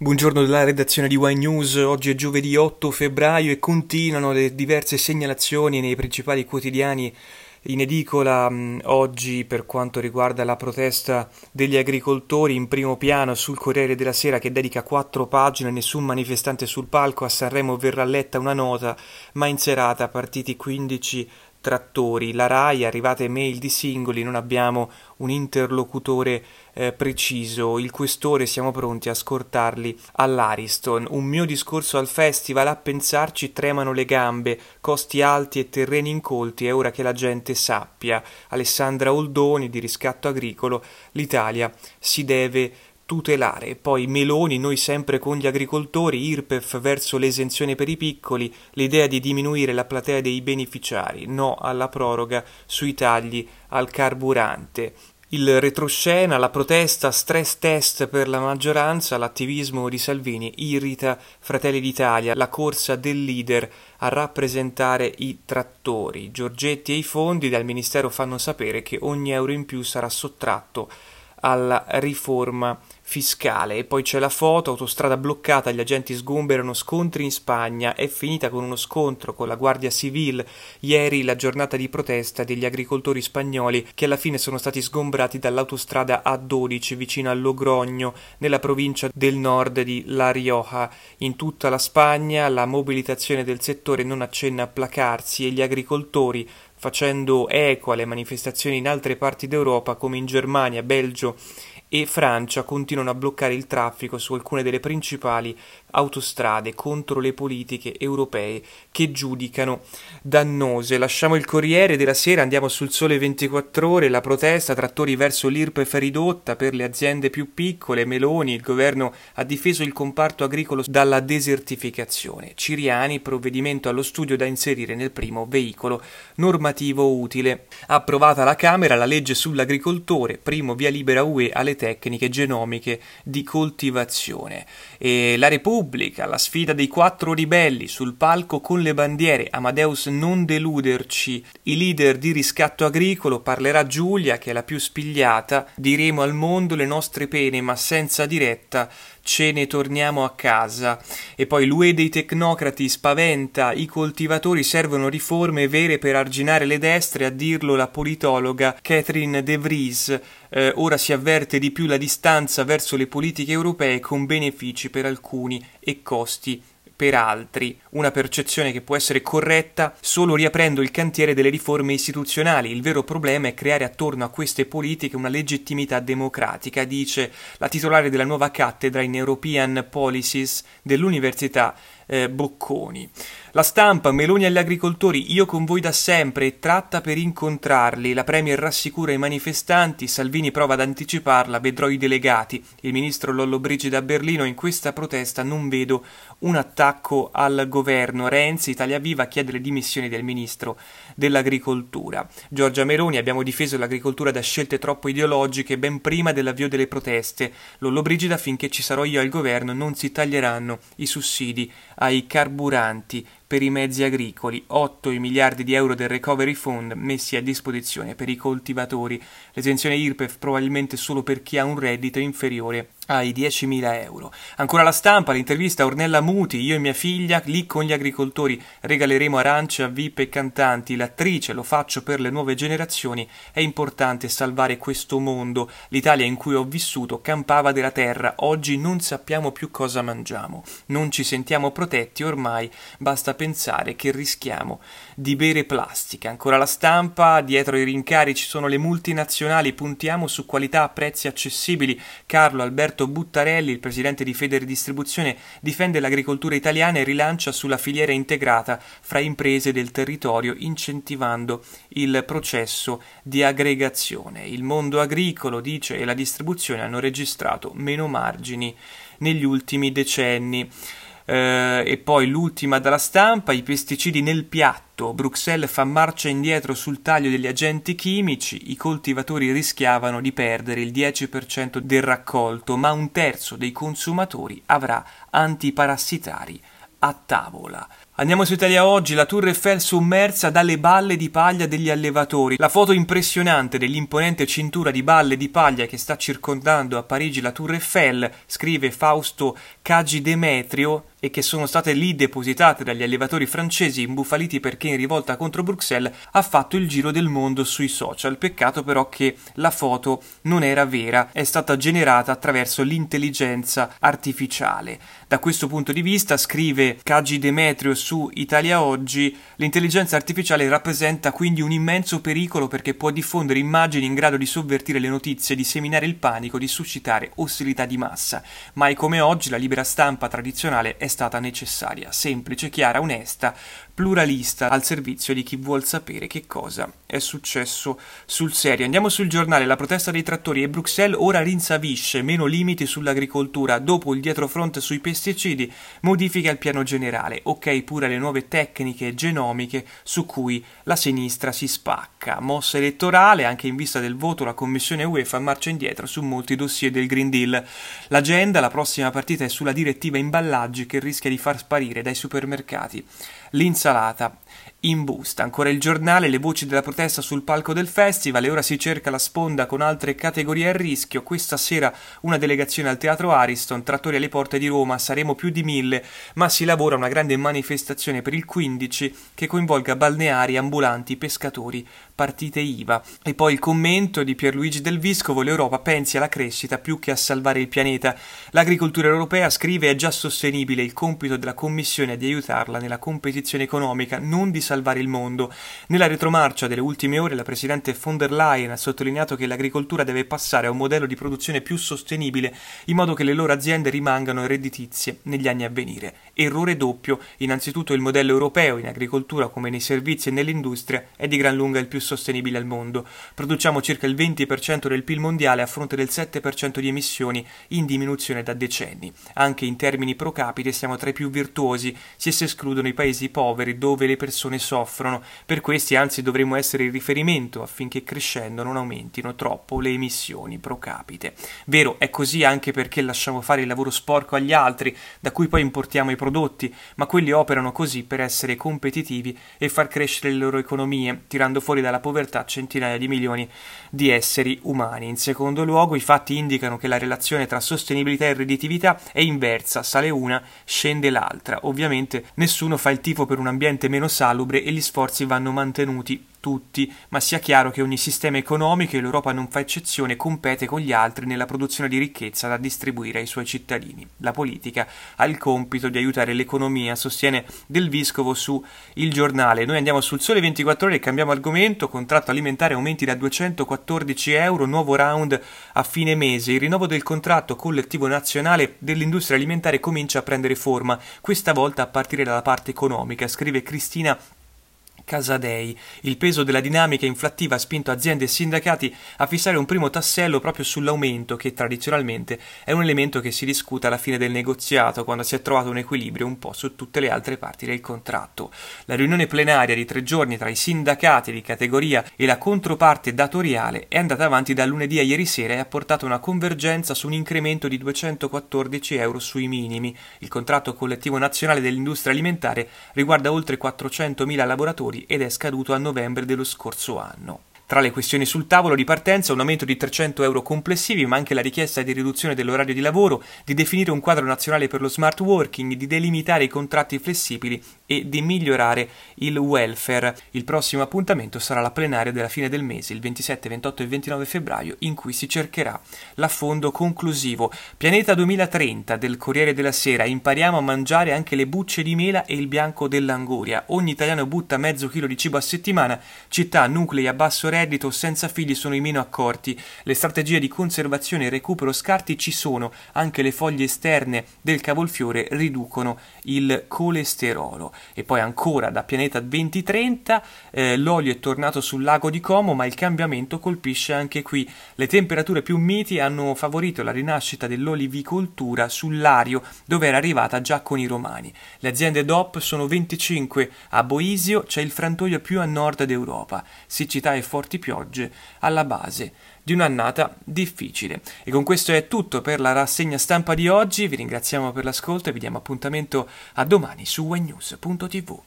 Buongiorno dalla redazione di Wine News, oggi è giovedì 8 febbraio e continuano le diverse segnalazioni nei principali quotidiani in edicola mh, oggi per quanto riguarda la protesta degli agricoltori in primo piano sul Corriere della Sera che dedica quattro pagine, nessun manifestante sul palco, a Sanremo verrà letta una nota, ma in serata partiti 15 trattori, la RAI, arrivate mail di singoli, non abbiamo un interlocutore eh, preciso, il questore siamo pronti a scortarli all'Ariston. Un mio discorso al festival, a pensarci tremano le gambe, costi alti e terreni incolti, è ora che la gente sappia. Alessandra Oldoni di Riscatto Agricolo, l'Italia si deve tutelare. Poi Meloni, noi sempre con gli agricoltori, IRPEF verso l'esenzione per i piccoli, l'idea di diminuire la platea dei beneficiari, no alla proroga sui tagli al carburante. Il retroscena, la protesta, stress test per la maggioranza, l'attivismo di Salvini irrita Fratelli d'Italia, la corsa del leader a rappresentare i trattori. Giorgetti e i fondi dal Ministero fanno sapere che ogni euro in più sarà sottratto alla riforma fiscale. E poi c'è la foto, autostrada bloccata, gli agenti sgomberano scontri in Spagna, è finita con uno scontro con la Guardia Civile. Ieri la giornata di protesta degli agricoltori spagnoli che alla fine sono stati sgombrati dall'autostrada A12 vicino a Logrogno, nella provincia del nord di La Rioja. In tutta la Spagna la mobilitazione del settore non accenna a placarsi e gli agricoltori facendo eco alle manifestazioni in altre parti d'Europa come in Germania, Belgio e Francia continuano a bloccare il traffico su alcune delle principali autostrade contro le politiche europee che giudicano dannose. Lasciamo il Corriere della Sera, andiamo sul Sole 24 ore, la protesta, trattori verso l'IRPEF ridotta per le aziende più piccole, Meloni, il governo ha difeso il comparto agricolo dalla desertificazione. Ciriani, provvedimento allo studio da inserire nel primo veicolo normativo utile. Approvata la Camera la legge sull'agricoltore, primo via libera UE alle tecniche genomiche di coltivazione. E la Repubblica, la sfida dei quattro ribelli sul palco con le bandiere, Amadeus non deluderci, i leader di riscatto agricolo, parlerà Giulia che è la più spigliata, diremo al mondo le nostre pene ma senza diretta ce ne torniamo a casa. E poi l'UE dei tecnocrati spaventa, i coltivatori servono riforme vere per arginare le destre, a dirlo la politologa Catherine De Vries. Eh, ora si avverte di più la distanza verso le politiche europee con benefici per alcuni e costi per altri, una percezione che può essere corretta solo riaprendo il cantiere delle riforme istituzionali. Il vero problema è creare attorno a queste politiche una legittimità democratica, dice la titolare della nuova cattedra in European Policies dell'Università eh, Bocconi. La stampa, Meloni agli agricoltori, io con voi da sempre e tratta per incontrarli. La Premier rassicura i manifestanti, Salvini prova ad anticiparla, vedrò i delegati. Il ministro Lollo Brigida a Berlino, in questa protesta non vedo un attacco al governo. Renzi, Italia Viva, chiede le dimissioni del ministro dell'agricoltura. Giorgia Meloni, abbiamo difeso l'agricoltura da scelte troppo ideologiche ben prima dell'avvio delle proteste. Lollo Brigida, finché ci sarò io al governo non si taglieranno i sussidi ai carburanti per i mezzi agricoli, 8 i miliardi di euro del Recovery Fund messi a disposizione per i coltivatori, l'esenzione IRPEF probabilmente solo per chi ha un reddito inferiore ai 10.000 euro. Ancora la stampa, l'intervista a Ornella Muti, io e mia figlia, lì con gli agricoltori regaleremo arance a VIP e cantanti, l'attrice, lo faccio per le nuove generazioni, è importante salvare questo mondo, l'Italia in cui ho vissuto campava della terra, oggi non sappiamo più cosa mangiamo, non ci sentiamo protetti ormai, basta pensare che rischiamo di bere plastica. Ancora la stampa, dietro i rincari ci sono le multinazionali, puntiamo su qualità a prezzi accessibili, Carlo Alberto Buttarelli, il presidente di Federdistribuzione, difende l'agricoltura italiana e rilancia sulla filiera integrata fra imprese del territorio, incentivando il processo di aggregazione. Il mondo agricolo, dice, e la distribuzione hanno registrato meno margini negli ultimi decenni. Eh, e poi l'ultima dalla stampa, i pesticidi nel piatto. Bruxelles fa marcia indietro sul taglio degli agenti chimici, i coltivatori rischiavano di perdere il 10% del raccolto, ma un terzo dei consumatori avrà antiparassitari a tavola. Andiamo su Italia Oggi, la Tour Eiffel sommersa dalle balle di paglia degli allevatori. La foto impressionante dell'imponente cintura di balle di paglia che sta circondando a Parigi la Tour Eiffel, scrive Fausto Cagi Demetrio, e che sono state lì depositate dagli allevatori francesi imbufaliti perché in rivolta contro Bruxelles, ha fatto il giro del mondo sui social. Peccato però che la foto non era vera, è stata generata attraverso l'intelligenza artificiale. Da questo punto di vista, scrive Cagi Demetrio su Italia Oggi, l'intelligenza artificiale rappresenta quindi un immenso pericolo perché può diffondere immagini in grado di sovvertire le notizie, di seminare il panico, di suscitare ostilità di massa. Mai come oggi la libera stampa tradizionale è stata necessaria, semplice, chiara, onesta, pluralista, al servizio di chi vuol sapere che cosa è successo sul serio. Andiamo sul giornale, la protesta dei trattori e Bruxelles ora rinsavisce, meno limiti sull'agricoltura, dopo il dietrofront sui pesticidi, modifica il piano generale, ok pure le nuove tecniche genomiche su cui la sinistra si spacca. Mossa elettorale, anche in vista del voto la Commissione UEFA marcia indietro su molti dossier del Green Deal. L'agenda, la prossima partita è sulla direttiva imballaggi che rischia di far sparire dai supermercati ละครับ in busta. Ancora il giornale, le voci della protesta sul palco del festival e ora si cerca la sponda con altre categorie a rischio. Questa sera una delegazione al Teatro Ariston, trattori alle porte di Roma, saremo più di mille, ma si lavora una grande manifestazione per il 15 che coinvolga balneari, ambulanti, pescatori, partite IVA. E poi il commento di Pierluigi Del Viscovo, l'Europa pensi alla crescita più che a salvare il pianeta. L'agricoltura europea, scrive, è già sostenibile, il compito della Commissione è di aiutarla nella competizione economica, non di salvare il mondo. Nella retromarcia delle ultime ore la Presidente von der Leyen ha sottolineato che l'agricoltura deve passare a un modello di produzione più sostenibile in modo che le loro aziende rimangano redditizie negli anni a venire. Errore doppio, innanzitutto il modello europeo in agricoltura come nei servizi e nell'industria è di gran lunga il più sostenibile al mondo. Produciamo circa il 20% del PIL mondiale a fronte del 7% di emissioni in diminuzione da decenni. Anche in termini pro capite siamo tra i più virtuosi se si escludono i paesi poveri dove le persone ne soffrono. Per questi anzi dovremmo essere il riferimento affinché crescendo non aumentino troppo le emissioni pro capite. Vero, è così anche perché lasciamo fare il lavoro sporco agli altri, da cui poi importiamo i prodotti, ma quelli operano così per essere competitivi e far crescere le loro economie, tirando fuori dalla povertà centinaia di milioni di esseri umani. In secondo luogo, i fatti indicano che la relazione tra sostenibilità e redditività è inversa, sale una, scende l'altra. Ovviamente nessuno fa il tifo per un ambiente meno salubre e gli sforzi vanno mantenuti tutti, ma sia chiaro che ogni sistema economico, e l'Europa non fa eccezione, compete con gli altri nella produzione di ricchezza da distribuire ai suoi cittadini. La politica ha il compito di aiutare l'economia, sostiene Del Viscovo su Il Giornale. Noi andiamo sul Sole 24 ore e cambiamo argomento, contratto alimentare aumenti da 214 euro, nuovo round a fine mese. Il rinnovo del contratto collettivo nazionale dell'industria alimentare comincia a prendere forma, questa volta a partire dalla parte economica, scrive Cristina Casadei. Il peso della dinamica inflattiva ha spinto aziende e sindacati a fissare un primo tassello proprio sull'aumento, che tradizionalmente è un elemento che si discute alla fine del negoziato, quando si è trovato un equilibrio un po' su tutte le altre parti del contratto. La riunione plenaria di tre giorni tra i sindacati di categoria e la controparte datoriale è andata avanti da lunedì a ieri sera e ha portato una convergenza su un incremento di 214 euro sui minimi. Il contratto collettivo nazionale dell'industria alimentare riguarda oltre 400.000 lavoratori ed è scaduto a novembre dello scorso anno. Tra le questioni sul tavolo di partenza un aumento di 300 euro complessivi, ma anche la richiesta di riduzione dell'orario di lavoro, di definire un quadro nazionale per lo smart working, di delimitare i contratti flessibili e di migliorare il welfare. Il prossimo appuntamento sarà la plenaria della fine del mese, il 27, 28 e 29 febbraio, in cui si cercherà l'affondo conclusivo. Pianeta 2030 del Corriere della Sera. Impariamo a mangiare anche le bucce di mela e il bianco dell'anguria. Ogni italiano butta mezzo chilo di cibo a settimana. Città, nuclei a basso reddito senza figli sono i meno accorti. Le strategie di conservazione e recupero scarti ci sono, anche le foglie esterne del cavolfiore riducono il colesterolo. E poi ancora da Pianeta 2030 eh, l'olio è tornato sul lago di Como, ma il cambiamento colpisce anche qui. Le temperature più miti hanno favorito la rinascita dell'olivicoltura sull'Ario, dove era arrivata già con i romani. Le aziende DOP sono 25, a Boisio c'è il frantoio più a nord d'Europa. Siccità e forti piogge alla base di un'annata difficile. E con questo è tutto per la rassegna stampa di oggi, vi ringraziamo per l'ascolto e vi diamo appuntamento a domani su wnews.tv.